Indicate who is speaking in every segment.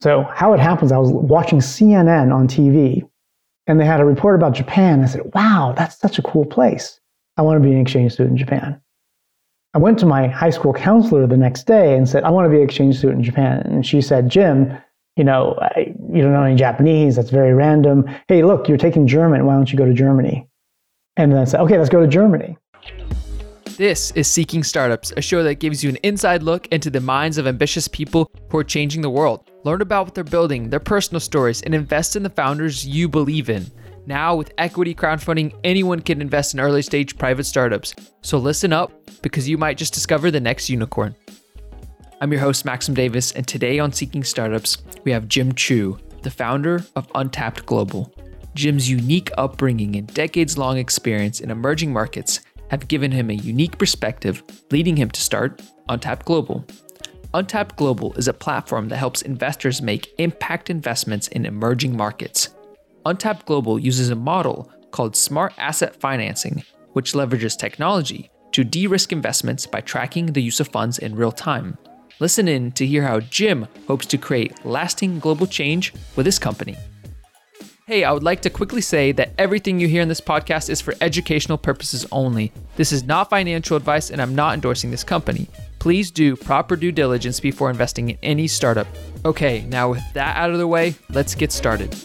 Speaker 1: So, how it happens, I was watching CNN on TV and they had a report about Japan. I said, wow, that's such a cool place. I want to be an exchange student in Japan. I went to my high school counselor the next day and said, I want to be an exchange student in Japan. And she said, Jim, you know, I, you don't know any Japanese. That's very random. Hey, look, you're taking German. Why don't you go to Germany? And then I said, okay, let's go to Germany.
Speaker 2: This is Seeking Startups, a show that gives you an inside look into the minds of ambitious people who are changing the world. Learn about what they're building, their personal stories, and invest in the founders you believe in. Now, with equity crowdfunding, anyone can invest in early stage private startups. So listen up because you might just discover the next unicorn. I'm your host, Maxim Davis, and today on Seeking Startups, we have Jim Chu, the founder of Untapped Global. Jim's unique upbringing and decades long experience in emerging markets have given him a unique perspective, leading him to start Untapped Global. Untapped Global is a platform that helps investors make impact investments in emerging markets. Untapped Global uses a model called Smart Asset Financing, which leverages technology to de risk investments by tracking the use of funds in real time. Listen in to hear how Jim hopes to create lasting global change with his company. Hey, I would like to quickly say that everything you hear in this podcast is for educational purposes only. This is not financial advice, and I'm not endorsing this company. Please do proper due diligence before investing in any startup. Okay, now with that out of the way, let's get started.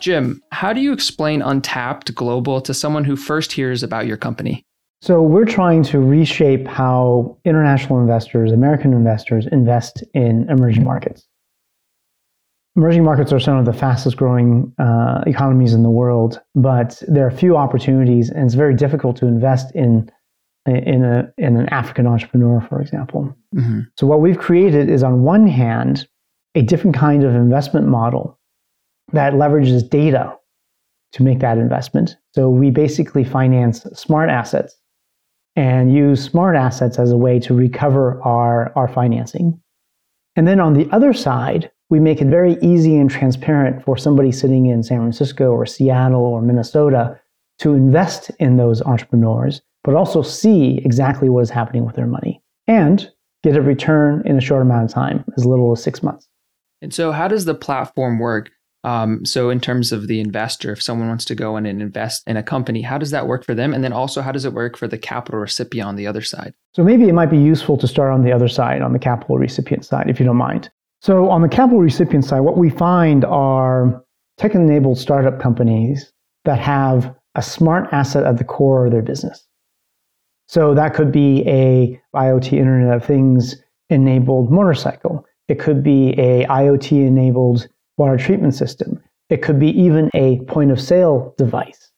Speaker 2: Jim, how do you explain Untapped Global to someone who first hears about your company?
Speaker 1: So, we're trying to reshape how international investors, American investors, invest in emerging markets emerging markets are some of the fastest growing uh, economies in the world, but there are few opportunities, and it's very difficult to invest in in a in an African entrepreneur, for example. Mm-hmm. So what we've created is, on one hand, a different kind of investment model that leverages data to make that investment. So we basically finance smart assets and use smart assets as a way to recover our, our financing. And then on the other side, we make it very easy and transparent for somebody sitting in San Francisco or Seattle or Minnesota to invest in those entrepreneurs, but also see exactly what is happening with their money and get a return in a short amount of time, as little as six months.
Speaker 2: And so, how does the platform work? Um, so, in terms of the investor, if someone wants to go in and invest in a company, how does that work for them? And then also, how does it work for the capital recipient on the other side?
Speaker 1: So, maybe it might be useful to start on the other side, on the capital recipient side, if you don't mind. So on the capital recipient side, what we find are tech-enabled startup companies that have a smart asset at the core of their business. So that could be a IoT Internet of Things enabled motorcycle. It could be a IoT enabled water treatment system. It could be even a point of sale device.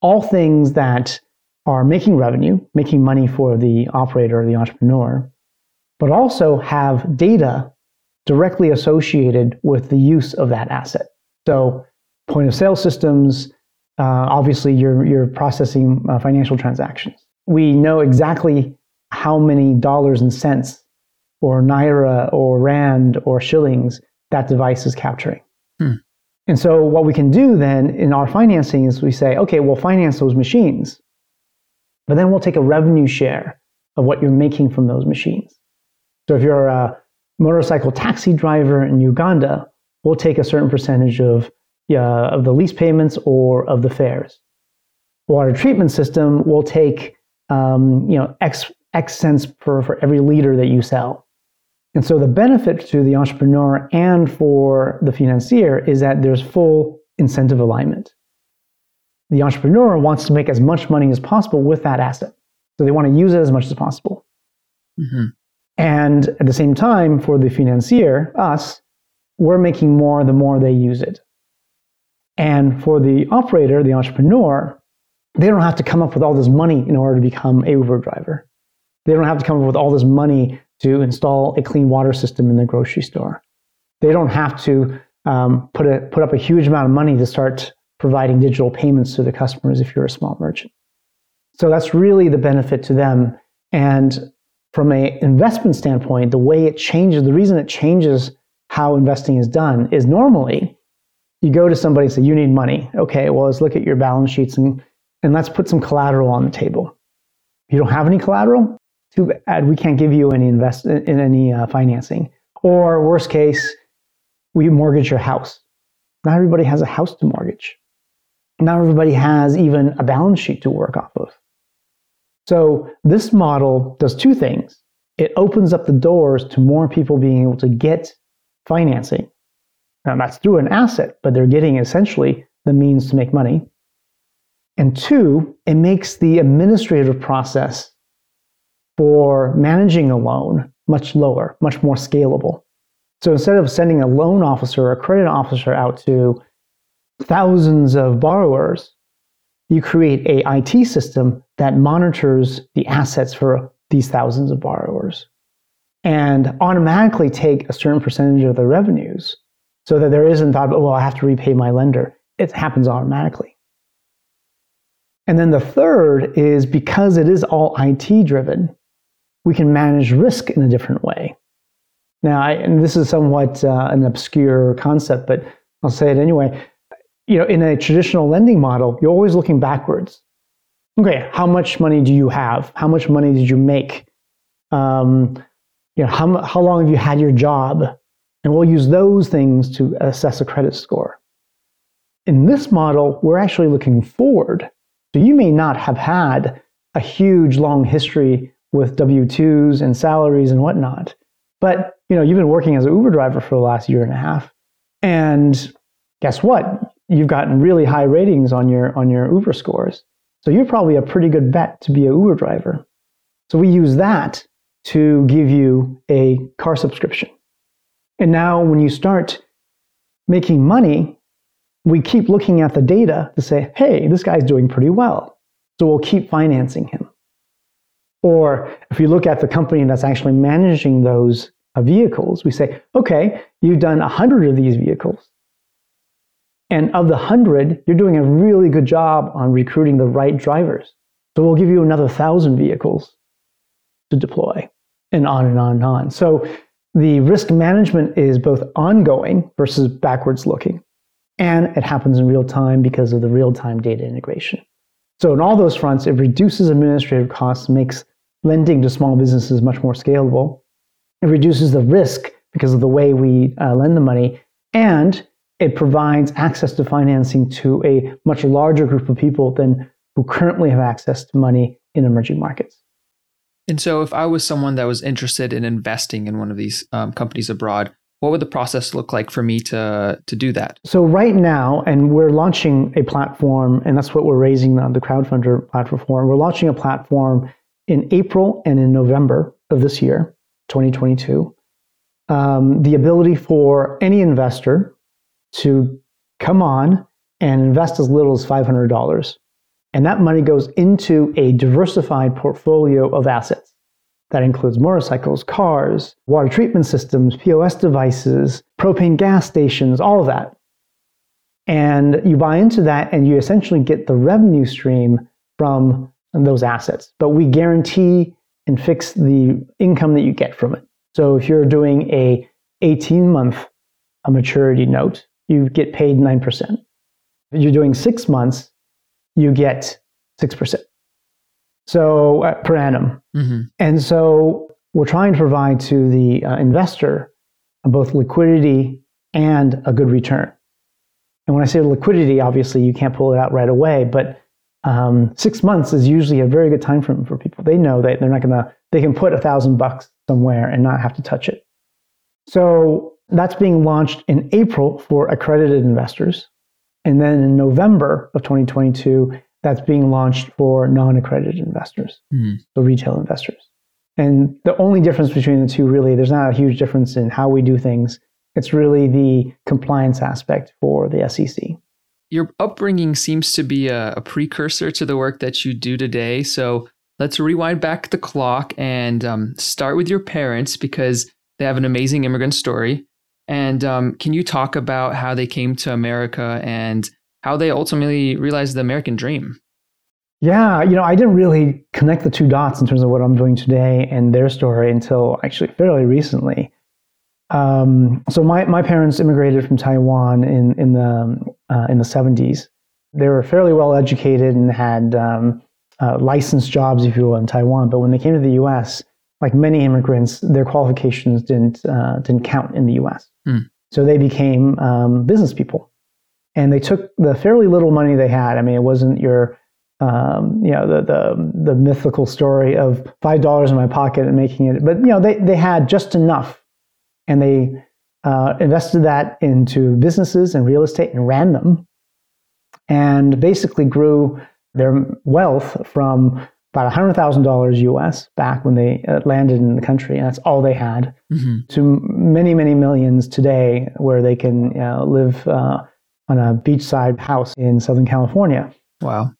Speaker 1: All things that are making revenue, making money for the operator or the entrepreneur, but also have data directly associated with the use of that asset. So, point of sale systems, uh, obviously, you're, you're processing uh, financial transactions. We know exactly how many dollars and cents, or naira, or rand, or shillings that device is capturing. Hmm. And so, what we can do then in our financing is we say, okay, we'll finance those machines, but then we'll take a revenue share of what you're making from those machines. So, if you're a motorcycle taxi driver in Uganda will take a certain percentage of, uh, of the lease payments or of the fares. Water treatment system will take um, you know, X, X cents per, for every liter that you sell. And so the benefit to the entrepreneur and for the financier is that there's full incentive alignment. The entrepreneur wants to make as much money as possible with that asset. So they want to use it as much as possible. Mm-hmm. And at the same time, for the financier, us, we're making more the more they use it. And for the operator, the entrepreneur, they don't have to come up with all this money in order to become a Uber driver. They don't have to come up with all this money to install a clean water system in the grocery store. They don't have to um, put, a, put up a huge amount of money to start providing digital payments to the customers if you're a small merchant. So that's really the benefit to them. And from an investment standpoint, the way it changes, the reason it changes how investing is done is normally you go to somebody and say, You need money. Okay, well, let's look at your balance sheets and, and let's put some collateral on the table. If you don't have any collateral, too bad. We can't give you any invest in any uh, financing. Or worst case, we mortgage your house. Not everybody has a house to mortgage. Not everybody has even a balance sheet to work off of. So this model does two things. It opens up the doors to more people being able to get financing. Now that's through an asset, but they're getting essentially the means to make money. And two, it makes the administrative process for managing a loan much lower, much more scalable. So instead of sending a loan officer or a credit officer out to thousands of borrowers, you create a IT system that monitors the assets for these thousands of borrowers and automatically take a certain percentage of the revenues so that there isn't thought, well, I have to repay my lender. It happens automatically. And then the third is because it is all IT driven, we can manage risk in a different way. Now, I, and this is somewhat uh, an obscure concept, but I'll say it anyway. You know, in a traditional lending model, you're always looking backwards. Okay, how much money do you have? How much money did you make? Um, you know, how, how long have you had your job? And we'll use those things to assess a credit score. In this model, we're actually looking forward. So you may not have had a huge long history with W-2s and salaries and whatnot. But, you know, you've been working as an Uber driver for the last year and a half. And guess what? You've gotten really high ratings on your on your Uber scores. So you're probably a pretty good bet to be a Uber driver. So we use that to give you a car subscription. And now when you start making money, we keep looking at the data to say, hey, this guy's doing pretty well. So we'll keep financing him. Or if you look at the company that's actually managing those vehicles, we say, okay, you've done 100 of these vehicles. And of the 100, you're doing a really good job on recruiting the right drivers. So we'll give you another 1,000 vehicles to deploy, and on and on and on. So the risk management is both ongoing versus backwards looking. And it happens in real time because of the real time data integration. So, in all those fronts, it reduces administrative costs, makes lending to small businesses much more scalable. It reduces the risk because of the way we uh, lend the money, and it provides access to financing to a much larger group of people than who currently have access to money in emerging markets.
Speaker 2: And so, if I was someone that was interested in investing in one of these um, companies abroad, what would the process look like for me to to do that?
Speaker 1: So right now, and we're launching a platform, and that's what we're raising on the crowdfunder platform for. We're launching a platform in April and in November of this year, 2022, um, the ability for any investor to come on and invest as little as $500. And that money goes into a diversified portfolio of assets. That includes motorcycles, cars, water treatment systems, POS devices, propane gas stations, all of that. And you buy into that and you essentially get the revenue stream from those assets. But we guarantee and fix the income that you get from it. So if you're doing a 18 month maturity note, you get paid 9%. If you're doing six months, you get 6%. So uh, per annum. Mm-hmm. And so we're trying to provide to the uh, investor both liquidity and a good return. And when I say liquidity, obviously you can't pull it out right away, but um, six months is usually a very good time frame for people. They know that they're not going to, they can put a thousand bucks somewhere and not have to touch it. So that's being launched in April for accredited investors. And then in November of 2022, that's being launched for non accredited investors, mm-hmm. so retail investors. And the only difference between the two, really, there's not a huge difference in how we do things. It's really the compliance aspect for the SEC
Speaker 2: your upbringing seems to be a, a, precursor to the work that you do today. So let's rewind back the clock and um, start with your parents because they have an amazing immigrant story. And um, can you talk about how they came to America and how they ultimately realized the American dream?
Speaker 1: Yeah, you know, I didn't really connect the two dots in terms of what I'm doing today and their story until actually fairly recently. Um, so my, my parents immigrated from Taiwan in in the uh, in the 70s. They were fairly well educated and had um, uh, licensed jobs, if you will, in Taiwan. But when they came to the U.S., like many immigrants, their qualifications didn't uh, didn't count in the U.S.
Speaker 2: Hmm.
Speaker 1: So they became um, business people, and they took the fairly little money they had. I mean, it wasn't your um, you know the, the the mythical story of five dollars in my pocket and making it, but you know they they had just enough, and they uh, invested that into businesses and real estate and ran them, and basically grew their wealth from about $100,000 US back when they uh, landed in the country, and that's all they had,
Speaker 2: Mm-hmm.
Speaker 1: to many, many millions today where they can uh, live uh, on a beachside house in Southern California.
Speaker 2: Wow.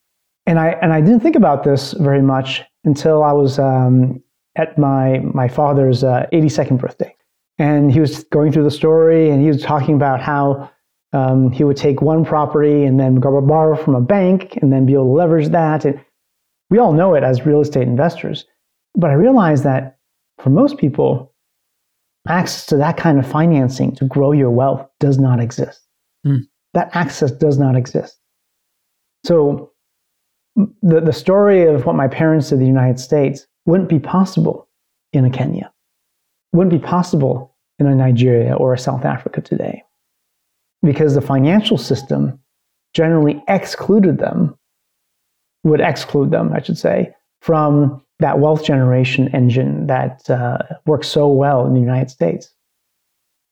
Speaker 1: And I, and I didn't think about this very much until I was um, at my, my father's uh, 82nd birthday. And he was going through the story and he was talking about how um, he would take one property and then borrow from a bank and then be able to leverage that. And we all know it as real estate investors. But I realized that for most people, access to that kind of financing to grow your wealth does not exist.
Speaker 2: Hmm.
Speaker 1: That access does not exist. So the, the story of what my parents did in the United States wouldn't be possible in a Kenya, wouldn't be possible in a Nigeria or a South Africa today because the financial system generally excluded them, would exclude them, I should say, from that wealth generation engine that uh, works so well in the United States.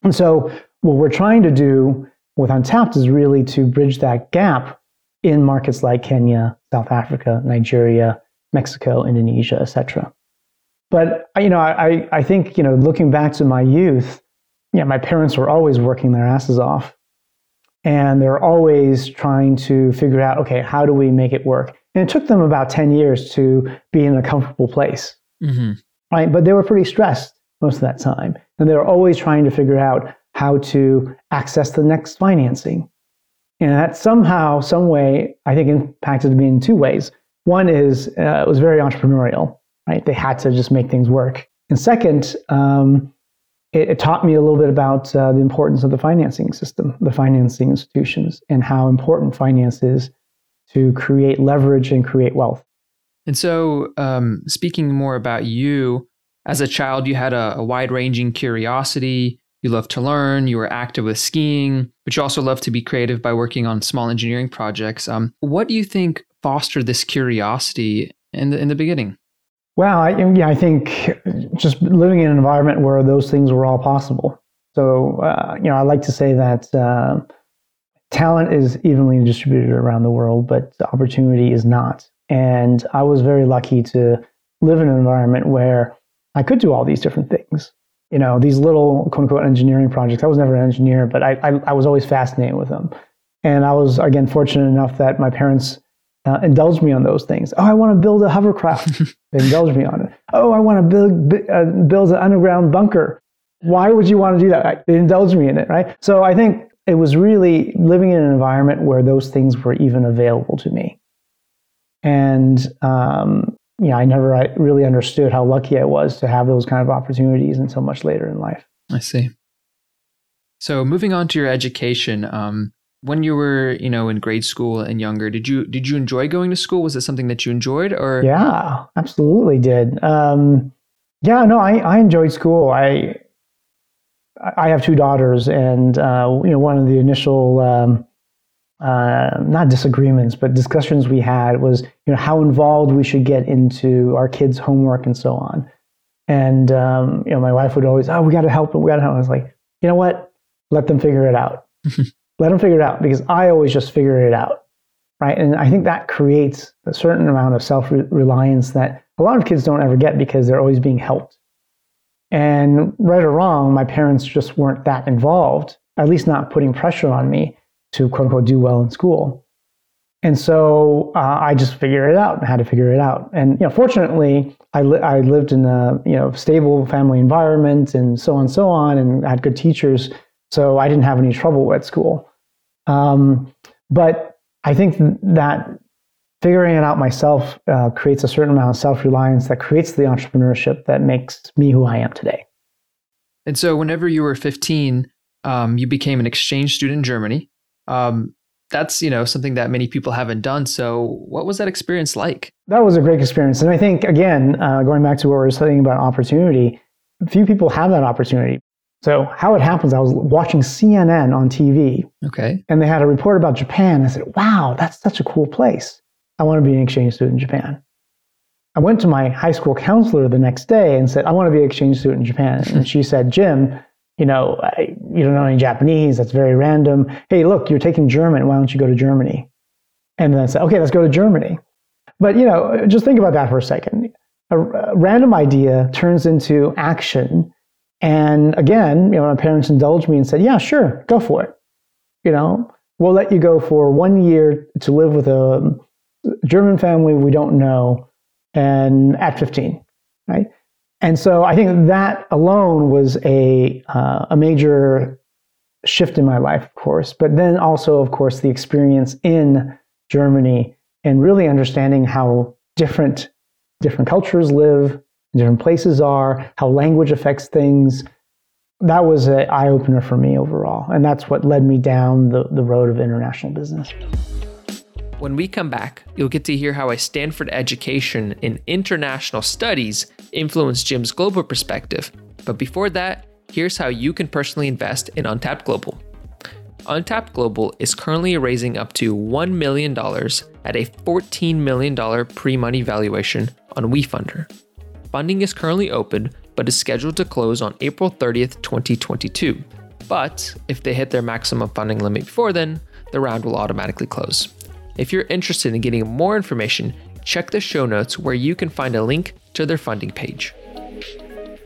Speaker 1: And so, what we're trying to do with Untapped is really to bridge that gap in markets like Kenya, South Africa, Nigeria, Mexico, Indonesia, etc. But you know, I, I think you know, looking back to my youth, yeah, my parents were always working their asses off, and they're always trying to figure out, okay, how do we make it work? And it took them about ten years to be in a comfortable place,
Speaker 2: Mm-hmm.
Speaker 1: right? But they were pretty stressed most of that time, and they were always trying to figure out how to access the next financing. And that somehow, some way, I think impacted me in two ways. One is uh, it was very entrepreneurial, right? They had to just make things work. And second, um, it, it taught me a little bit about uh, the importance of the financing system, the financing institutions, and how important finance is to create leverage and create wealth.
Speaker 2: And so, um, speaking more about you, as a child, you had a, a wide ranging curiosity. You loved to learn. You were active with skiing, but you also loved to be creative by working on small engineering projects. Um, what do you think fostered this curiosity in the in the beginning?
Speaker 1: Well, I, yeah, I think just living in an environment where those things were all possible. So, uh, you know, I like to say that uh, talent is evenly distributed around the world, but opportunity is not. And I was very lucky to live in an environment where I could do all these different things. You know, these little quote unquote engineering projects. I was never an engineer, but I, I, I was always fascinated with them. And I was, again, fortunate enough that my parents uh, indulged me on those things. Oh, I want to build a hovercraft. they indulged me on it. Oh, I want to build, bu- uh, build an underground bunker. Why would you want to do that? They indulged me in it, right? So I think it was really living in an environment where those things were even available to me. And, um, you know, I never really understood how lucky I was to have those kind of opportunities until much later in life.
Speaker 2: I see. So, moving on to your education, um, when you were, you know, in grade school and younger, did you did you enjoy going to school? Was it something that you enjoyed, or
Speaker 1: Yeah, absolutely did. Um, yeah, no, I, I enjoyed school. I I have two daughters, and uh, you know, one of the initial um, uh, not disagreements, but discussions we had was you know how involved we should get into our kids' homework and so on. And um, you know, my wife would always, oh, we got to help them. We got to help. I was like, you know what? Let them figure it out. Let them figure it out because I always just figure it out, right? And I think that creates a certain amount of self reliance that a lot of kids don't ever get because they're always being helped. And right or wrong, my parents just weren't that involved, at least not putting pressure on me to quote unquote do well in school. And so uh, I just figured it out and had to figure it out. And you know, fortunately, I, li- I lived in a you know stable family environment and so on and so on, and had good teachers, so I didn't have any trouble at school. Um, but I think that figuring it out myself uh, creates a certain amount of self reliance that creates the entrepreneurship that makes me who I am today.
Speaker 2: And so, whenever you were 15, um, you became an exchange student in Germany. Um, that's you know something that many people haven't done. So, what was that experience like?
Speaker 1: That was a great experience, and I think again, uh, going back to what we were saying about opportunity, few people have that opportunity. So, how it happens, I was watching CNN on TV.
Speaker 2: Okay.
Speaker 1: And they had a report about Japan. I said, wow, that's such a cool place. I want to be an exchange student in Japan. I went to my high school counselor the next day and said, I want to be an exchange student in Japan. Hmm. And she said, Jim, you know, I, you don't know any Japanese. That's very random. Hey, look, you're taking German. Why don't you go to Germany? And then I said, okay, let's go to Germany. But, you know, just think about that for a second. A, a random idea turns into action. And again, you know, my parents indulged me and said, yeah, sure, go for it. You know, we'll let you go for one year to live with a German family we don't know and at 15, right? And so I think that alone was a, uh, a major shift in my life, of course, but then also, of course, the experience in Germany and really understanding how different different cultures live, different places are, how language affects things. That was an eye opener for me overall, and that's what led me down the, the road of international business.
Speaker 2: When we come back, you'll get to hear how a Stanford education in international studies influenced Jim's global perspective. But before that, here's how you can personally invest in Untapped Global. Untapped Global is currently raising up to $1 million at a $14 million pre money valuation on WeFunder. Funding is currently open, but is scheduled to close on April 30th, 2022. But if they hit their maximum funding limit before then, the round will automatically close. If you're interested in getting more information, check the show notes where you can find a link to their funding page.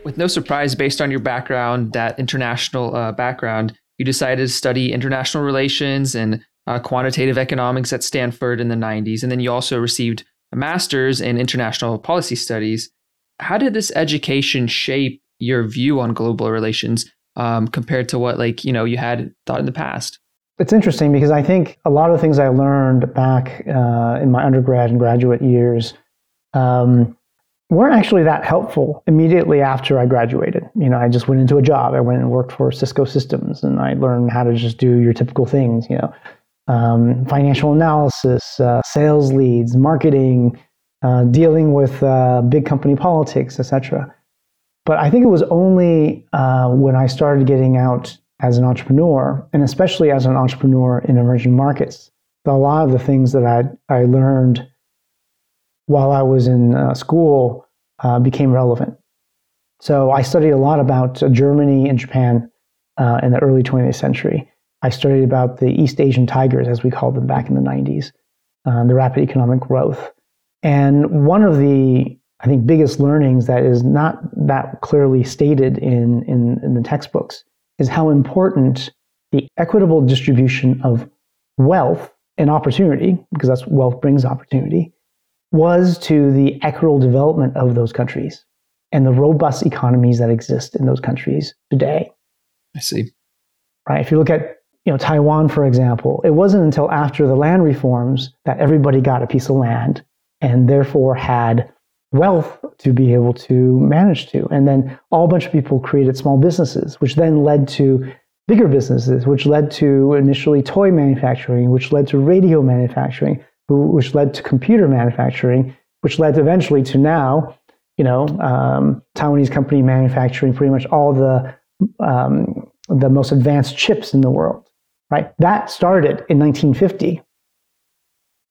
Speaker 2: With no surprise, based on your background, that international uh, background, you decided to study international relations and uh, quantitative economics at Stanford in the 90s. And then you also received a master's in international policy studies. How did this education shape your view on global relations um, compared to what, like, you know, you had thought in the past?
Speaker 1: It's interesting because I think a lot of things I learned back uh, in my undergrad and graduate years um, weren't actually that helpful immediately after I graduated. You know, I just went into a job. I went and worked for Cisco Systems, and I learned how to just do your typical things. You know, um, financial analysis, uh, sales leads, marketing, uh, dealing with uh, big company politics, etc. But I think it was only uh, when I started getting out as an entrepreneur, and especially as an entrepreneur in emerging markets. That a lot of the things that I, I learned while I was in uh, school uh, became relevant. So I studied a lot about Germany and Japan in the early 20th century. I studied about the East Asian tigers, as we called them back in the 90s, uh, the rapid economic growth. And one of the, I think, biggest learnings that is not that clearly stated in, in, in the textbooks is how important the equitable distribution of wealth and opportunity, because that's wealth brings opportunity, was to the equitable development of those countries and the robust economies that exist in those countries today.
Speaker 2: I see.
Speaker 1: Right. If you look at you know Taiwan, for example, it wasn't until after the land reforms that everybody got a piece of land and therefore had wealth to be able to manage to. And then all bunch of people created small businesses, which then led to bigger businesses, which led to initially toy manufacturing, which led to radio manufacturing, which led to computer manufacturing, which led eventually to now, you know, um, Taiwanese company manufacturing pretty much all the um, the most advanced chips in the world. Right, that started in 1950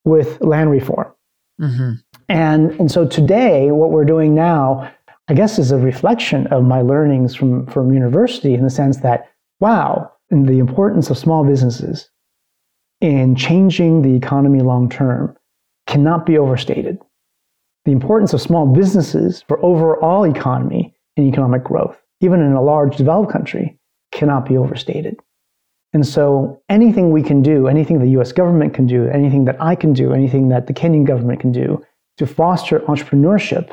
Speaker 1: with land reform. Mm-hmm. And, and so today, what we're doing now, I guess, is a reflection of my learnings from, from university in the sense that, wow, the importance of small businesses in changing the economy long term cannot be overstated. The importance of small businesses for overall economy and economic growth, even in a large developed country, cannot be overstated. And so anything we can do, anything the US government can do, anything that I can do, anything that the Kenyan government can do to foster entrepreneurship,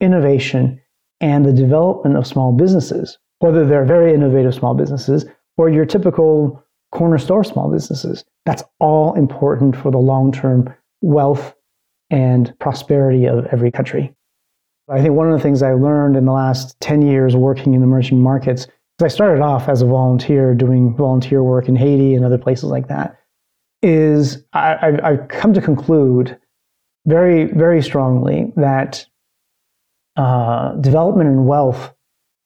Speaker 1: innovation, and the development of small businesses, whether they're very innovative small businesses or your typical corner store small businesses. That's all important for the long term wealth and prosperity of every country. I think one of the things I learned in the last 10 years working in emerging markets, I started off as a volunteer doing volunteer work in Haiti and other places like that. is I, have come to conclude very, very strongly that uh, development and wealth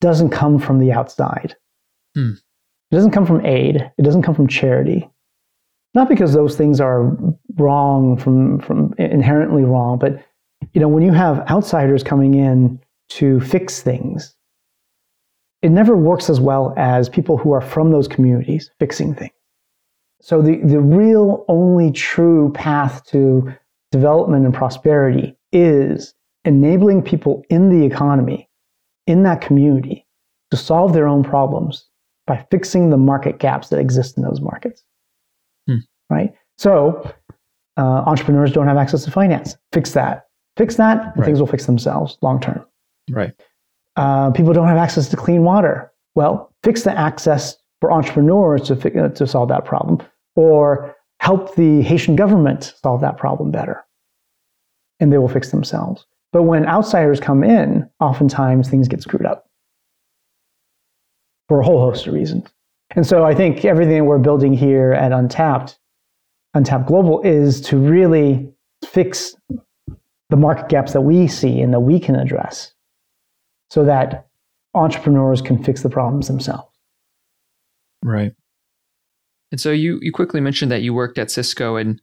Speaker 1: doesn't come from the outside. Hmm. It doesn't come from aid. It doesn't come from charity. Not because those things are wrong from, from inherently wrong, but you know when you have outsiders coming in to fix things, it never works as well as people who are from those communities fixing things. So the, the real only true path to development and prosperity is enabling people in the economy, in that community, to solve their own problems by fixing the market gaps that exist in those markets. Hmm. Right? So uh, entrepreneurs don't have access to finance. Fix that. Fix that, and right. things will fix themselves long term.
Speaker 2: Right.
Speaker 1: Uh, people don't have access to clean water. Well, fix the access for entrepreneurs to, uh, to solve that problem, or help the Haitian government solve that problem better. And they will fix themselves. But when outsiders come in, oftentimes things get screwed up for a whole host of reasons. And so I think everything we're building here at Untapped, Untapped Global, is to really fix the market gaps that we see and that we can address so that entrepreneurs can fix the problems themselves.
Speaker 2: Right. And so you you quickly mentioned that you worked at Cisco and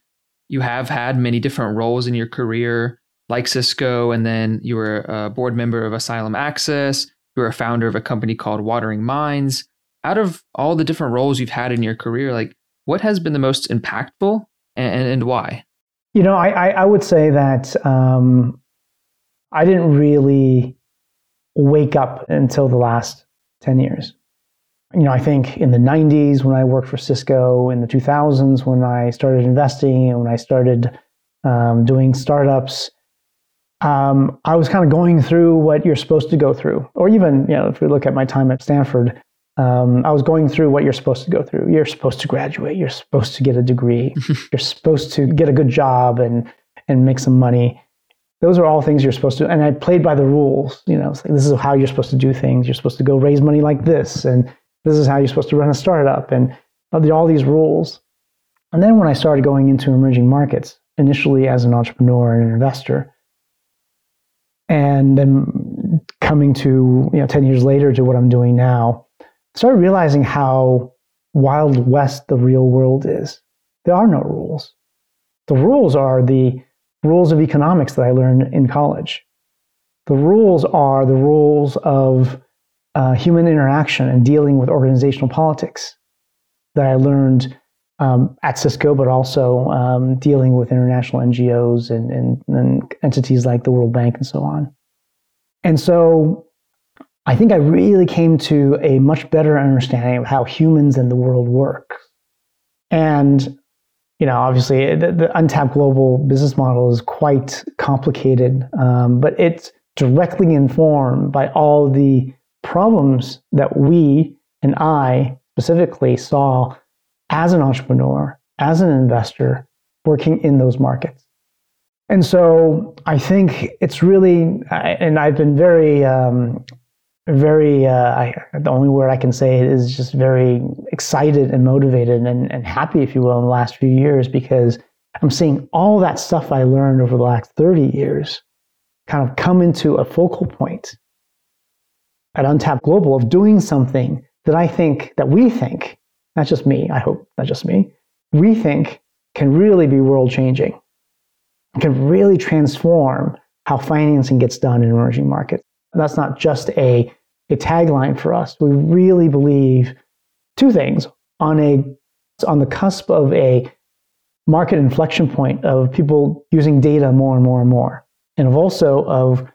Speaker 2: you have had many different roles in your career like Cisco and then you were a board member of Asylum Access, you were a founder of a company called Watering Minds. Out of all the different roles you've had in your career, like what has been the most impactful and, and why?
Speaker 1: You know, I, I, would say that um, I didn't really wake up until the last 10 years. You know, I think in the 90s when I worked for Cisco, in the 2000s when I started investing and when I started um, doing startups, um, I was kind of going through what you're supposed to go through. Or even, you know, if we look at my time at Stanford, um, I was going through what you're supposed to go through. You're supposed to graduate. You're supposed to get a degree. you're supposed to get a good job and and make some money those are all things you're supposed to and i played by the rules you know like, this is how you're supposed to do things. You're supposed to go raise money like this and this is how you're supposed to run a startup and all these rules. And then when i started going into emerging markets initially as an entrepreneur and an investor and then coming to you know 10 years later to what i'm doing now i started realizing how wild west the real world is. There are no rules. The rules are the rules of economics that I learned in college. The rules are the rules of uh, human interaction and dealing with organizational politics that I learned um, at Cisco, but also um, dealing with international NGOs and, and, and entities like the World Bank and so on. And so I think I really came to a much better understanding of how humans and the world work. And you know, obviously the, the, untapped global business model is quite complicated, um, but it's directly informed by all the problems that we and I specifically saw as an entrepreneur, as an investor, working in those markets. And so I think it's really, and I've been very um, very uh, I, the only word I can say is just very excited and motivated and, and happy, if you will, in the last few years because I'm seeing all that stuff I learned over the last 30 years kind of come into a focal point at Untapped Global of doing something that I think, that we think, not just me, I hope, not just me, we think can really be world changing, can really transform how financing gets done in emerging markets. That's not just a, a tagline for us. We really believe two things on a on the cusp of a market inflection point of people using data more and more and more, and of also of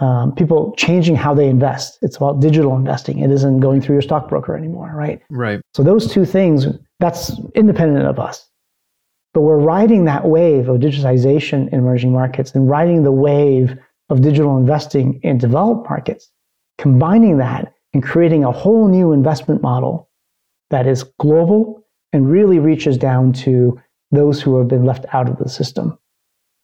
Speaker 1: um, people changing how they invest. It's about digital investing. It isn't going through your stockbroker anymore, right?
Speaker 2: Right.
Speaker 1: So those two things, that's independent of us. But we're riding that wave of digitization in emerging markets and riding the wave of digital investing in developed markets, combining that and creating a whole new investment model that is global and really reaches down to those who have been left out of the system.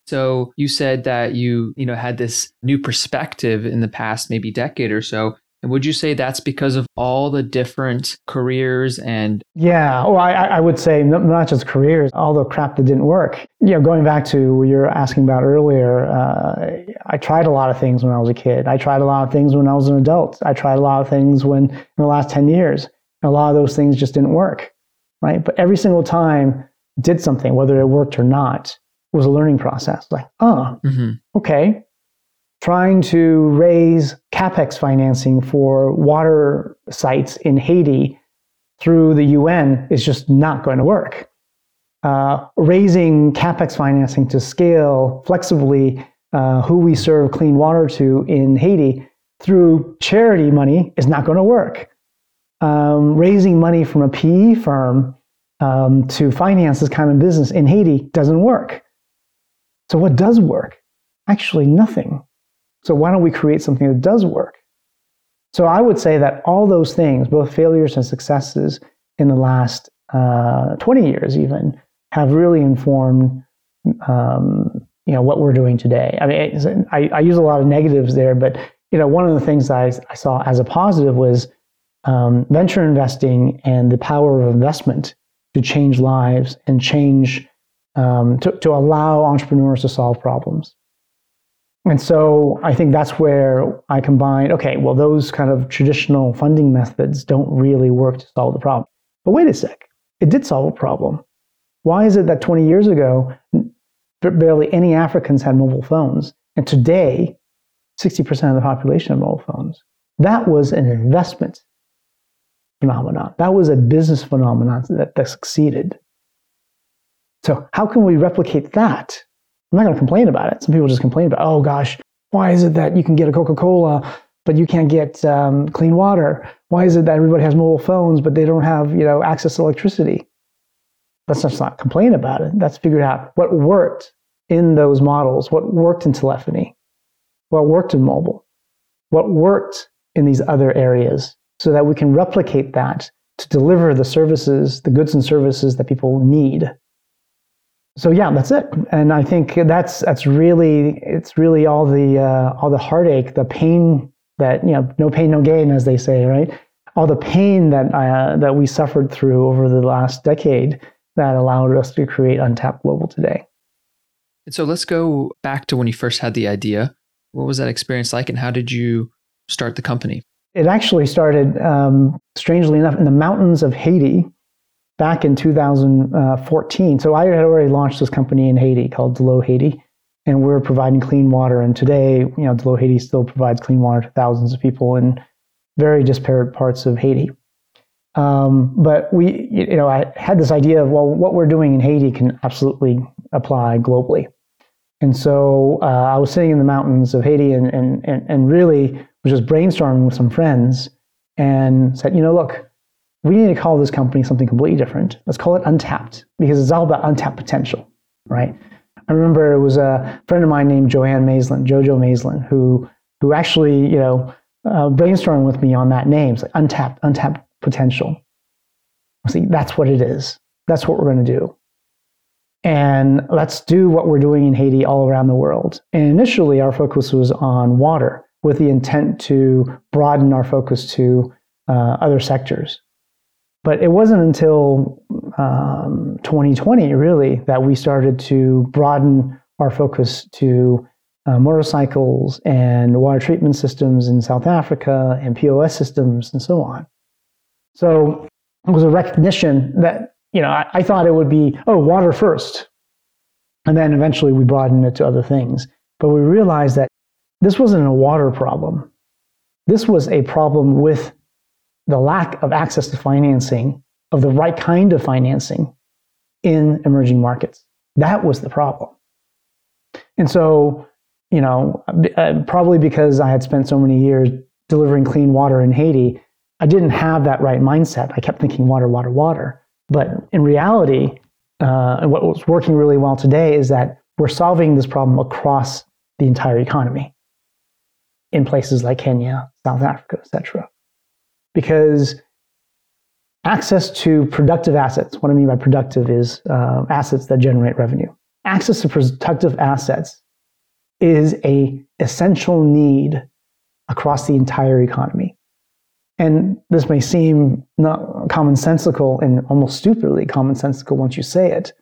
Speaker 2: So you said that you, you know, had this new perspective in the past maybe decade or so. And would you say that's because of all the different careers and?
Speaker 1: Yeah, well, I, I would say not just careers, all the crap that didn't work. You know, going back to what you were asking about earlier, uh, I tried a lot of things when I was a kid. I tried a lot of things when I was an adult. I tried a lot of things when in the last 10 years. And a lot of those things just didn't work, right? But every single time did something, whether it worked or not, was a learning process. Like, oh, mm-hmm. okay, trying to raise capex financing for water sites in Haiti through the UN is just not going to work. Uh, raising capex financing to scale flexibly uh, who we serve clean water to in Haiti through charity money is not going to work. Um, raising money from a PE firm um, to finance this kind of business in Haiti doesn't work. So, what does work? Actually, nothing. So why don't we create something that does work? So I would say that all those things, both failures and successes in the last uh, 20 years even, have really informed um, you know what we're doing today. I mean, I, I, use a lot of negatives there, but you know one of the things I, I saw as a positive was um, venture investing and the power of investment to change lives and change um, to, to allow entrepreneurs to solve problems. And so I think that's where I combine, okay, well, those kind of traditional funding methods don't really work to solve the problem. But wait a sec, it did solve a problem. Why is it that 20 years ago, barely any Africans had mobile phones? And today, 60% of the population have mobile phones. That was an investment phenomenon. That was a business phenomenon that, that succeeded. So, how can we replicate that I'm not going to complain about it. Some people just complain about, oh gosh, why is it that you can get a Coca Cola, but you can't get um, clean water? Why is it that everybody has mobile phones, but they don't have you know access to electricity? Let's just not complain about it. Let's figure out what worked in those models, what worked in telephony, what worked in mobile, what worked in these other areas, so that we can replicate that to deliver the services, the goods and services that people need so yeah, that's it. And I think that's that's really it's really all the uh, all the heartache, the pain that you know, no pain, no gain, as they say, right? All the pain that uh, that we suffered through over the last decade that allowed us to create Untapped Global today.
Speaker 2: And so let's go back to when you first had the idea. What was that experience like, and how did you start the company?
Speaker 1: It actually started, um, strangely enough, in the mountains of Haiti back in 2014. So I had already launched this company in Haiti called Dlo Haiti, and we're providing clean water. And today, you know, Dlo Haiti still provides clean water to thousands of people in very disparate parts of Haiti. Um, but we, you know, I had this idea of well, what we're doing in Haiti can absolutely apply globally. And so uh, I was sitting in the mountains of Haiti and, and, and, and really was just brainstorming with some friends and said, you know, look, we need to call this company something completely different. Let's call it Untapped because it's all about untapped potential, right? I remember it was a friend of mine named Joanne Maislin, Jojo Maislin, who who actually you know uh, brainstormed with me on that name. It's like untapped, untapped potential. See, that's what it is. That's what we're going to do. And let's do what we're doing in Haiti all around the world. And initially, our focus was on water, with the intent to broaden our focus to uh, other sectors. But it wasn't until um, 2020, really, that we started to broaden our focus to uh, motorcycles and water treatment systems in South Africa and POS systems and so on. So it was a recognition that, you know, I, I thought it would be, oh, water first. And then eventually we broadened it to other things. But we realized that this wasn't a water problem. This was a problem with the lack of access to financing, of the right kind of financing in emerging markets. That was the problem. And so, you know, uh, probably because I had spent so many years delivering clean water in Haiti, I didn't have that right mindset. I kept thinking water, water, water. But in reality, uh, what was working really well today is that we're solving this problem across the entire economy in places like Kenya, South Africa, etc because access to productive assets, what I mean by productive is uh, assets that generate revenue. Access to productive assets is a essential need across the entire economy. And this may seem not commonsensical and almost stupidly commonsensical once you say it.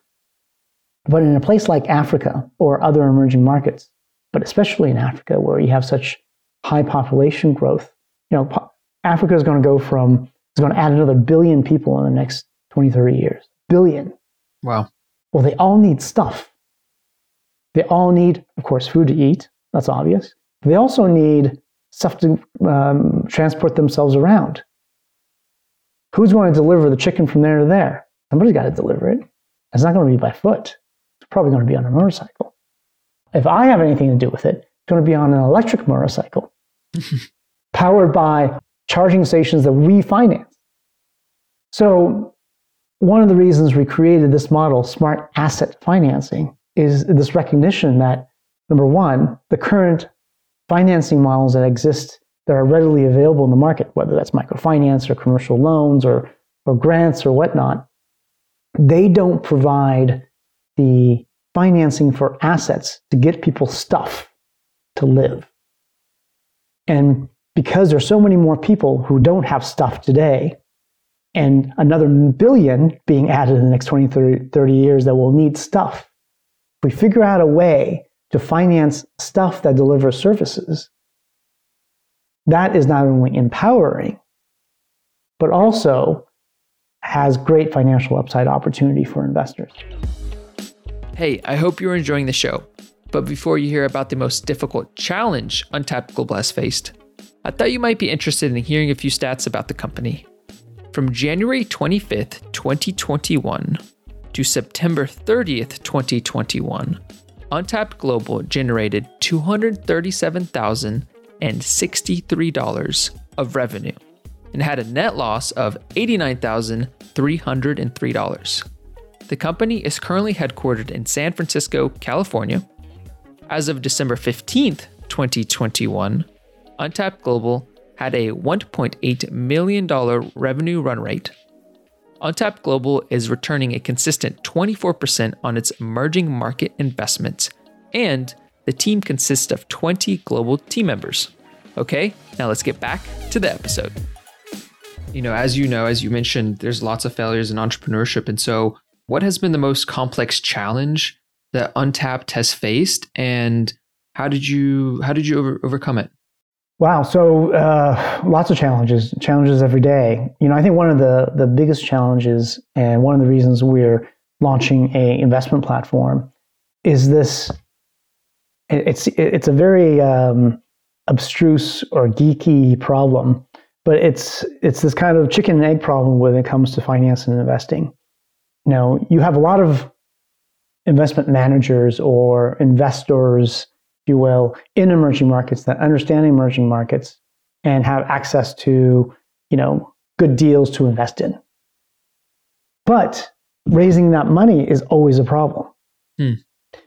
Speaker 1: But in a place like Africa or other emerging markets, but especially in Africa where you have such high population growth, you know, po- Africa is going to go from, it's going to add another billion people in the next 20, 30 years. Billion.
Speaker 2: Wow.
Speaker 1: Well, they all need stuff. They all need, of course, food to eat. That's obvious. They also need stuff to um, transport themselves around. Who's going to deliver the chicken from there to there? Somebody's got to deliver it. It's not going to be by foot. It's probably going to be on a motorcycle. If I have anything to do with it, it's going to be on an electric motorcycle powered by charging stations that we finance. So, one of the reasons we created this model, smart asset financing, is this recognition that number one, the current financing models that exist that are readily available in the market, whether that's microfinance or commercial loans or, or grants or whatnot, they don't provide the financing for assets to get people stuff to live. And because there's so many more people who don't have stuff today, and another billion being added in the next 20, 30, 30 years that will need stuff, if we figure out a way to finance stuff that delivers services, that is not only empowering, but also has great financial upside opportunity for investors.
Speaker 2: Hey, I hope you're enjoying the show. But before you hear about the most difficult challenge Untapped Global has faced, I thought you might be interested in hearing a few stats about the company. From January 25th, 2021 to September 30th, 2021, Untapped Global generated $237,063 of revenue and had a net loss of $89,303. The company is currently headquartered in San Francisco, California. As of December 15th, 2021, Untapped Global had a $1.8 million revenue run rate. Untapped Global is returning a consistent 24% on its emerging market investments, and the team consists of 20 global team members. Okay, now let's get back to the episode. You know, as you know, as you mentioned, there's lots of failures in entrepreneurship. And so, what has been the most complex challenge that Untapped has faced, and how did you how did you over, overcome it?
Speaker 1: Wow. So uh, lots of challenges, challenges every day. You know, I think one of the, the biggest challenges and one of the reasons we're launching a investment platform is this. It's it's a very um, abstruse or geeky problem, but it's it's this kind of chicken and egg problem when it comes to finance and investing. Know, you have a lot of investment managers or investors you will, in emerging markets that understand emerging markets and have access to, you know, good deals to invest in. But raising that money is always a problem. Hmm.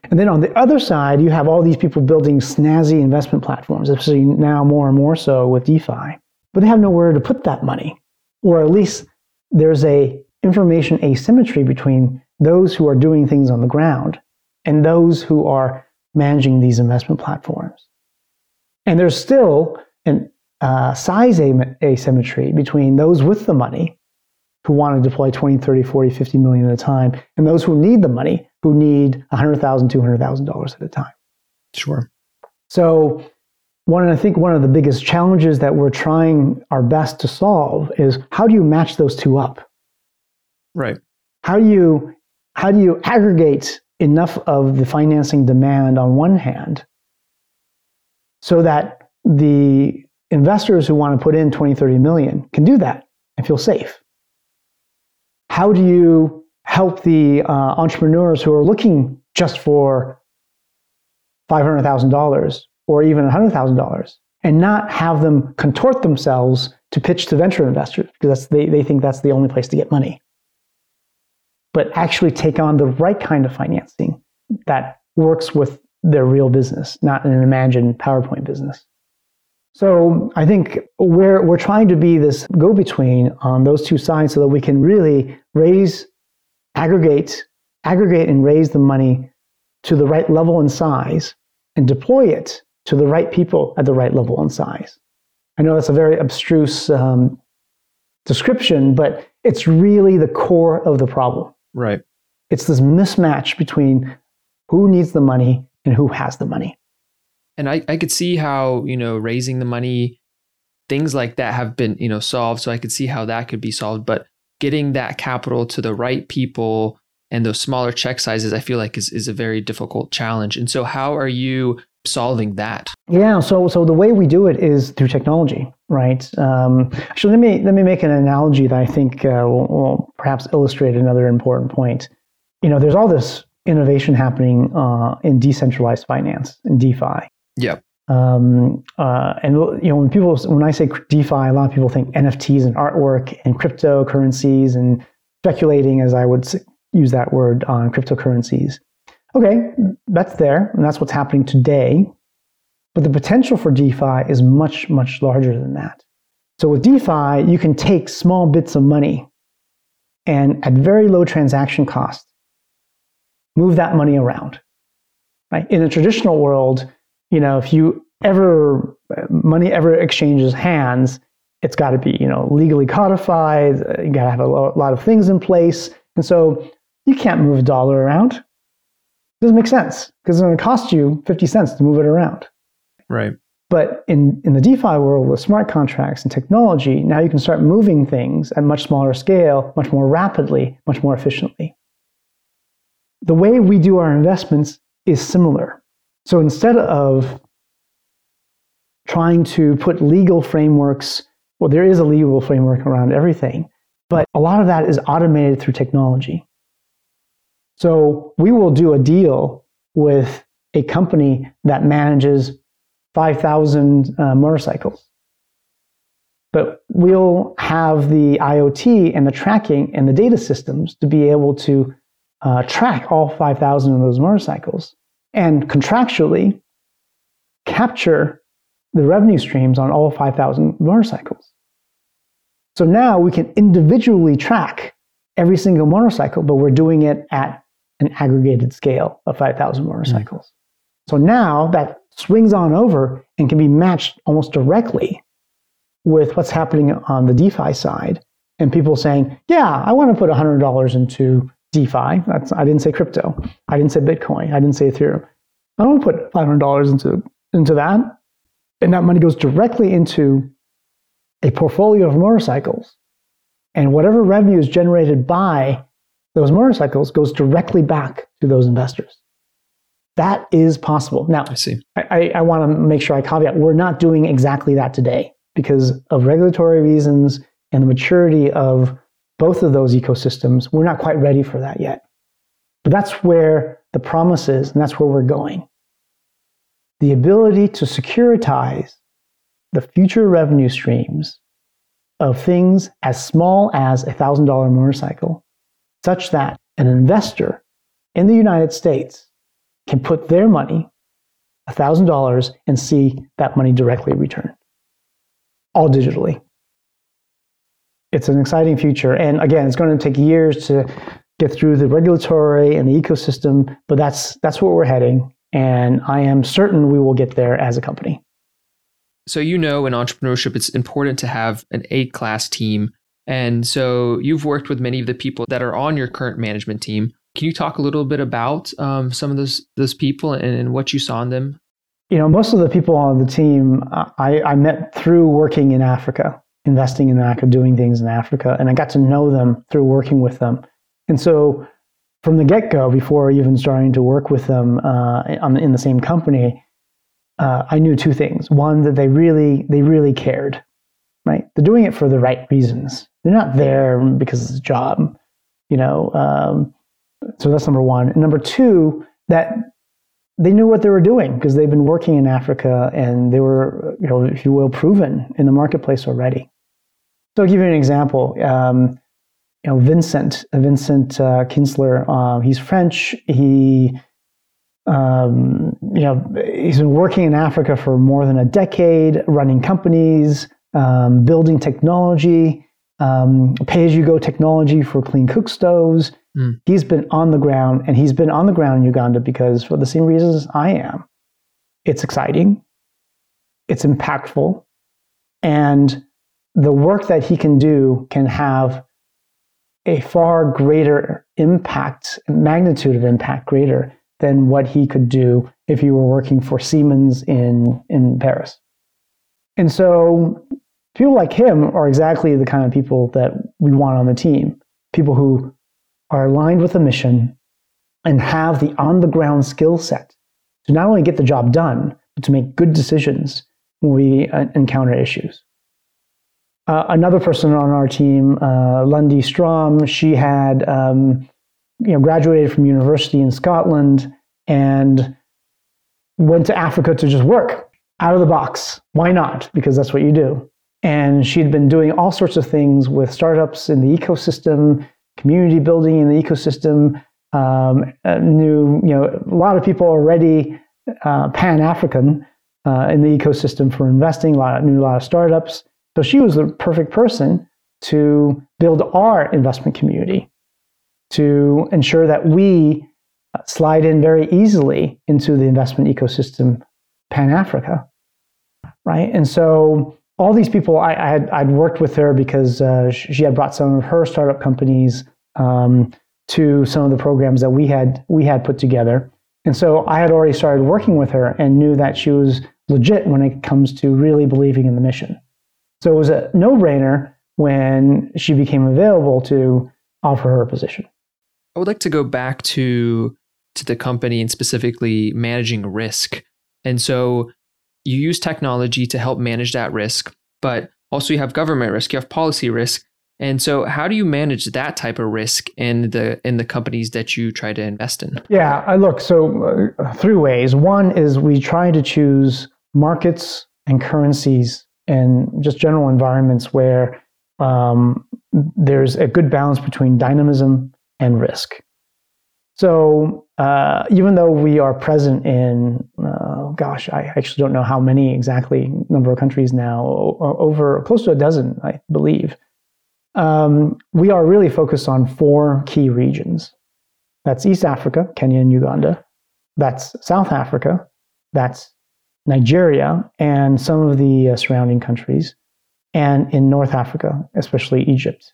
Speaker 1: And then on the other side, you have all these people building snazzy investment platforms, especially now more and more so with DeFi. But they have nowhere to put that money, or at least there's a information asymmetry between those who are doing things on the ground and those who are managing these investment platforms. And there's still a uh, size asymmetry between those with the money who want to deploy 20, 30, 40, 50 million at a time and those who need the money who need $100,000, $200,000 at a time.
Speaker 2: Sure.
Speaker 1: So one, I think one of the biggest challenges that we're trying our best to solve is how do you match those two up?
Speaker 2: Right.
Speaker 1: How do you how do you aggregate enough of the financing demand on one hand so that the investors who want to put in 20, 30 million can do that and feel safe. How do you help the uh, entrepreneurs who are looking just for $500,000 or even $100,000 and not have them contort themselves to pitch to venture investors because they, they think that's the only place to get money? But actually take on the right kind of financing that works with their real business, not an imagined PowerPoint business. So I think we're, we're trying to be this go between on those two sides so that we can really raise, aggregate, aggregate and raise the money to the right level and size and deploy it to the right people at the right level and size. I know that's a very abstruse um, description, but it's really the core of the problem.
Speaker 2: Right.
Speaker 1: It's this mismatch between who needs the money and who has the money.
Speaker 2: And I, I could see how, you know, raising the money, things like that have been, you know, solved. So I could see how that could be solved. But getting that capital to the right people and those smaller check sizes, I feel like is, is a very difficult challenge. And so how are you solving that?
Speaker 1: Yeah, so so the way we do it is through technology, right? Um, actually, let me let me make an analogy that I think uh, will, will, perhaps illustrate another important point. You know, there's all this innovation happening uh, in decentralized finance in DeFi.
Speaker 2: Yeah.
Speaker 1: Um, uh, and you know, when people when I say DeFi, a lot of people think NFTs and artwork and cryptocurrencies and speculating, as I would use that word on cryptocurrencies. Okay, that's there, and that's what's happening today. But the potential for DeFi is much, much larger than that. So with DeFi, you can take small bits of money and at very low transaction cost, move that money around. Right? In a traditional world, you know, if you ever money ever exchanges hands, it's got to be you know legally codified. You got to have a lot of things in place, and so you can't move a dollar around. Doesn't make sense because it's going to cost you 50 cents to move it around.
Speaker 2: Right.
Speaker 1: But in, in the DeFi world with smart contracts and technology, now you can start moving things at much smaller scale, much more rapidly, much more efficiently. The way we do our investments is similar. So instead of trying to put legal frameworks, well, there is a legal framework around everything, but a lot of that is automated through technology. So we will do a deal with a company that manages 5,000 uh, motorcycles. But we'll have the IoT and the tracking and the data systems to be able to uh, track all 5,000 of those motorcycles and contractually capture the revenue streams on all 5,000 motorcycles. So now we can individually track every single motorcycle, but we're doing it at an aggregated scale of 5,000 motorcycles. Mm. So now that swings on over and can be matched almost directly with what's happening on the DeFi side. And people saying, yeah, I want to put $100 into DeFi. That's, I didn't say crypto. I didn't say Bitcoin. I didn't say Ethereum. I don't put $500 into, into that. And that money goes directly into a portfolio of motorcycles. And whatever revenue is generated by those motorcycles goes directly back to those investors. That is possible. Now,
Speaker 2: I see.
Speaker 1: I, I want to make sure I caveat we're not doing exactly that today because of regulatory reasons and the maturity of both of those ecosystems. We're not quite ready for that yet. But that's where the promise is, and that's where we're going. The ability to securitize the future revenue streams of things as small as a $1,000 motorcycle, such that an investor in the United States can put their money, $1,000, and see that money directly returned, all digitally. It's an exciting future. And again, it's going to take years to get through the regulatory and the ecosystem, but that's, that's where we're heading. And I am certain we will get there as a company.
Speaker 2: So, you know, in entrepreneurship, it's important to have an A class team. And so you've worked with many of the people that are on your current management team. Can you talk a little bit about um, some of those those people and, and, what you saw in them?
Speaker 1: You know, most of the people on the team I, I met through working in Africa, investing in Africa, doing things in Africa, and I got to know them through working with them. And so, from the get go, before even starting to work with them uh, on, in the same company, uh, I knew two things. One, that they really they really cared. Right, they're doing it for the right reasons. They're not there because it's a job. You know. Um, so that's number one. And number two, that they knew what they were doing because they've been working in Africa and they were, you know, if you will, proven in the marketplace already. So I'll give you an example. Um, you know, Vincent, Vincent uh, Kinsler, uh, he's French. He, um, you know, he's been working in Africa for more than a decade, running companies, um, building technology, um, pay-as-you-go technology for clean cook stoves. Mm. He's been on the ground, and he's been on the ground in Uganda because for the same reasons I am. It's exciting, it's impactful, and the work that he can do can have a far greater impact, magnitude of impact greater than what he could do if he were working for Siemens in, in Paris. And so people like him are exactly the kind of people that we want on the team. People who are aligned with the mission and have the on the ground skill set to not only get the job done, but to make good decisions when we uh, encounter issues. Uh, another person on our team, uh, Lundy Strom, she had um, you know, graduated from university in Scotland and went to Africa to just work out of the box. Why not? Because that's what you do. And she'd been doing all sorts of things with startups in the ecosystem, community building in the ecosystem. Um, uh, knew you know a lot of people already uh, Pan African uh, in the ecosystem for investing. A lot of, knew a lot of startups. So she was the perfect person to build our investment community to ensure that we uh, slide in very easily into the investment ecosystem pan Africa, right? And so all these people, I, I had I'd worked with her because uh, she had brought some of her startup companies um, to some of the programs that we had we had put together, and so I had already started working with her and knew that she was legit when it comes to really believing in the mission. So it was a no-brainer when she became available to offer her a position.
Speaker 2: I would like to go back to to the company and specifically managing risk. And so you use technology to help manage that risk, but also you have government risk, you have policy risk. And so how do you manage that type of risk in the in the companies that you try to invest in?
Speaker 1: Yeah, I look, so uh, three ways. One is we try to choose markets and currencies and just general environments where um, there's a good balance between dynamism and risk. So uh, even though we are present in, uh, gosh, I actually don't know how many exactly number of countries now, over close to a dozen, I believe. Um, we are really focused on four key regions. That's East Africa, Kenya and Uganda. That's South Africa. That's Nigeria and some of the uh, surrounding countries. And in North Africa, especially Egypt.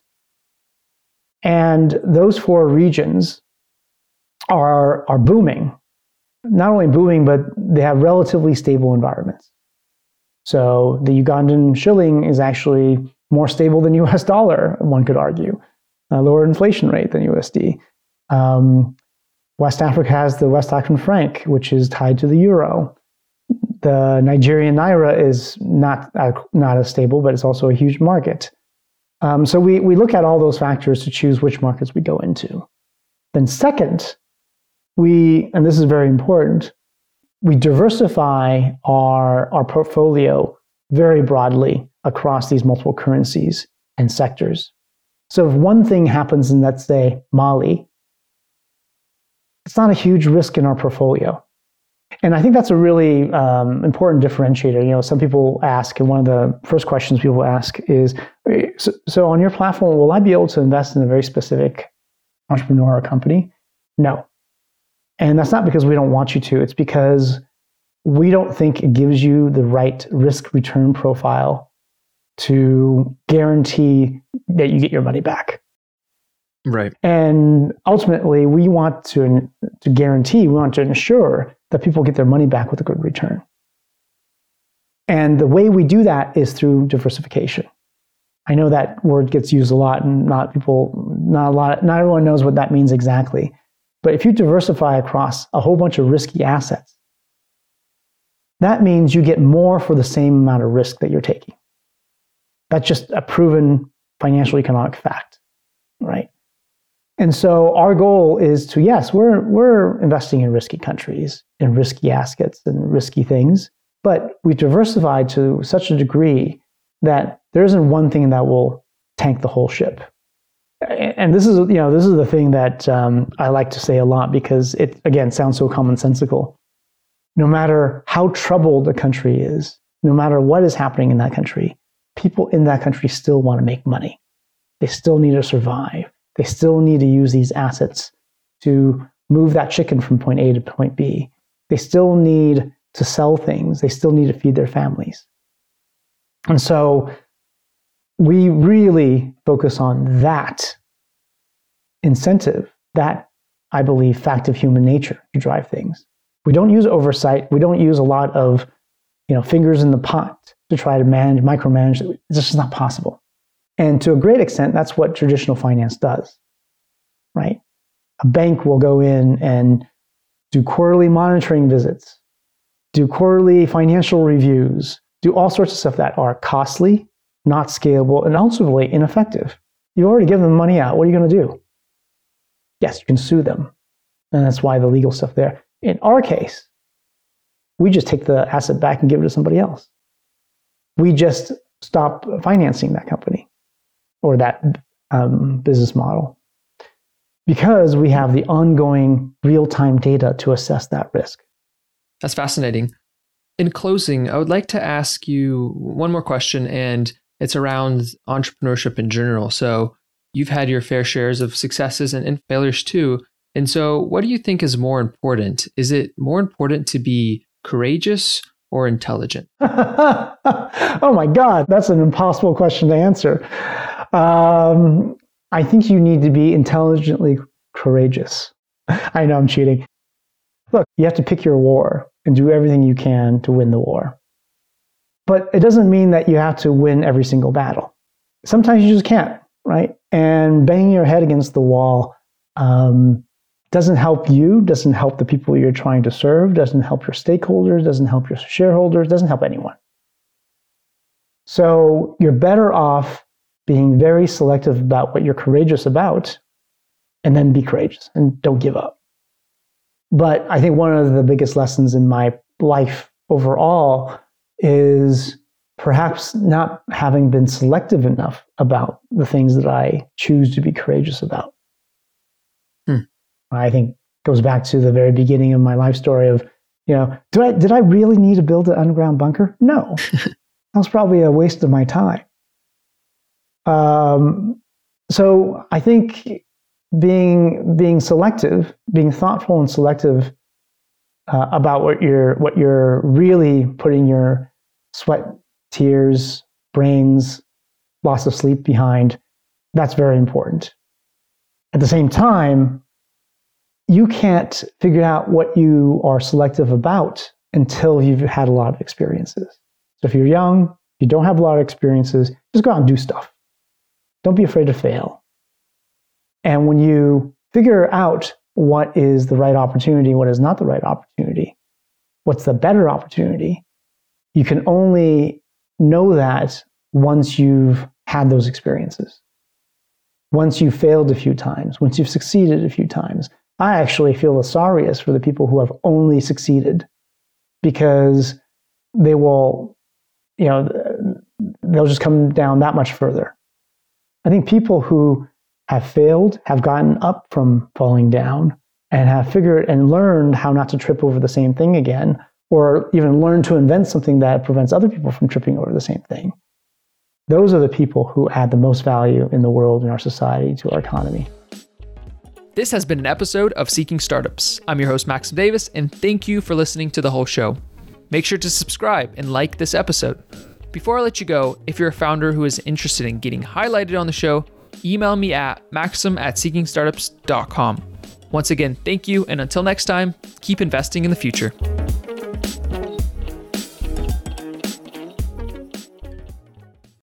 Speaker 1: And those four regions are, are booming. Not only booming, but they have relatively stable environments. So the Ugandan shilling is actually more stable than US dollar, one could argue, a lower inflation rate than USD. Um, West Africa has the West African franc, which is tied to the euro. The Nigerian naira is not, uh, not as stable, but it's also a huge market. Um, so we, we look at all those factors to choose which markets we go into. Then, second, we, and this is very important, we diversify our, our portfolio very broadly across these multiple currencies and sectors. So if one thing happens in, let's say, Mali, it's not a huge risk in our portfolio. And I think that's a really um, important differentiator. You know, some people ask, and one of the first questions people ask is, so, so on your platform, will I be able to invest in a very specific entrepreneur or company? No. And that's not because we don't want you to, it's because we don't think it gives you the right risk return profile to guarantee that you get your money back.
Speaker 2: Right.
Speaker 1: And ultimately, we want to, to guarantee, we want to ensure that people get their money back with a good return. And the way we do that is through diversification. I know that word gets used a lot, and not people, not a lot, not everyone knows what that means exactly. But if you diversify across a whole bunch of risky assets, that means you get more for the same amount of risk that you're taking. That's just a proven financial economic fact, right? And so our goal is to, yes, we're, we're investing in risky countries, in risky assets and risky things, but we've diversified to such a degree that there isn't one thing that will tank the whole ship. And this is, you know, this is the thing that um, I like to say a lot because it, again, sounds so commonsensical. No matter how troubled a country is, no matter what is happening in that country, people in that country still want to make money. They still need to survive. They still need to use these assets to move that chicken from point A to point B. They still need to sell things. They still need to feed their families. And so we really focus on that incentive, that I believe fact of human nature to drive things. We don't use oversight. We don't use a lot of, you know, fingers in the pot to try to manage, micromanage. It's just not possible. And to a great extent, that's what traditional finance does, right? A bank will go in and do quarterly monitoring visits, do quarterly financial reviews, do all sorts of stuff that are costly, not scalable, and ultimately ineffective. You've already given them money out. What are you going to do? Yes, you can sue them. And that's why the legal stuff there. In our case, we just take the asset back and give it to somebody else. We just stop financing that company or that um, business model because we have the ongoing real time data to assess that risk.
Speaker 2: That's fascinating. In closing, I would like to ask you one more question, and it's around entrepreneurship in general. So, you've had your fair shares of successes and, and failures too. And so, what do you think is more important? Is it more important to be courageous or intelligent?
Speaker 1: oh my God, that's an impossible question to answer. Um, I think you need to be intelligently courageous. I know I'm cheating. Look, you have to pick your war and do everything you can to win the war. But it doesn't mean that you have to win every single battle. Sometimes you just can't, right? And banging your head against the wall um, doesn't help you, doesn't help the people you're trying to serve, doesn't help your stakeholders, doesn't help your shareholders, doesn't help anyone. So you're better off being very selective about what you're courageous about, and then be courageous and don't give up. But I think one of the biggest lessons in my life overall is perhaps not having been selective enough about the things that I choose to be courageous about. Hmm. I think goes back to the very beginning of my life story of, you know, did I, did I really need to build an underground bunker? No. that was probably a waste of my time. Um, so I think being being selective, being thoughtful and selective uh, about what you're what you're really putting your sweat, tears, brains, loss of sleep behind, that's very important. At the same time, you can't figure out what you are selective about until you've had a lot of experiences. So if you're young, you don't have a lot of experiences, just go out and do stuff. Don't be afraid to fail. And when you figure out what is the right opportunity, what is not the right opportunity, what's the better opportunity, you can only know that once you've had those experiences. Once you've failed a few times, once you've succeeded a few times. I actually feel the sorriest for the people who have only succeeded because they will, you know, they'll just come down that much further. I think people who have failed have gotten up from falling down and have figured and learned how not to trip over the same thing again, or even learned to invent something that prevents other people from tripping over the same thing. Those are the people who add the most value in the world, in our society, to our economy.
Speaker 2: This has been an episode of Seeking Startups. I'm your host, Max Davis, and thank you for listening to the whole show. Make sure to subscribe and like this episode. Before I let you go, if you're a founder who is interested in getting highlighted on the show, email me at maxim at seekingstartups.com. Once again, thank you, and until next time, keep investing in the future.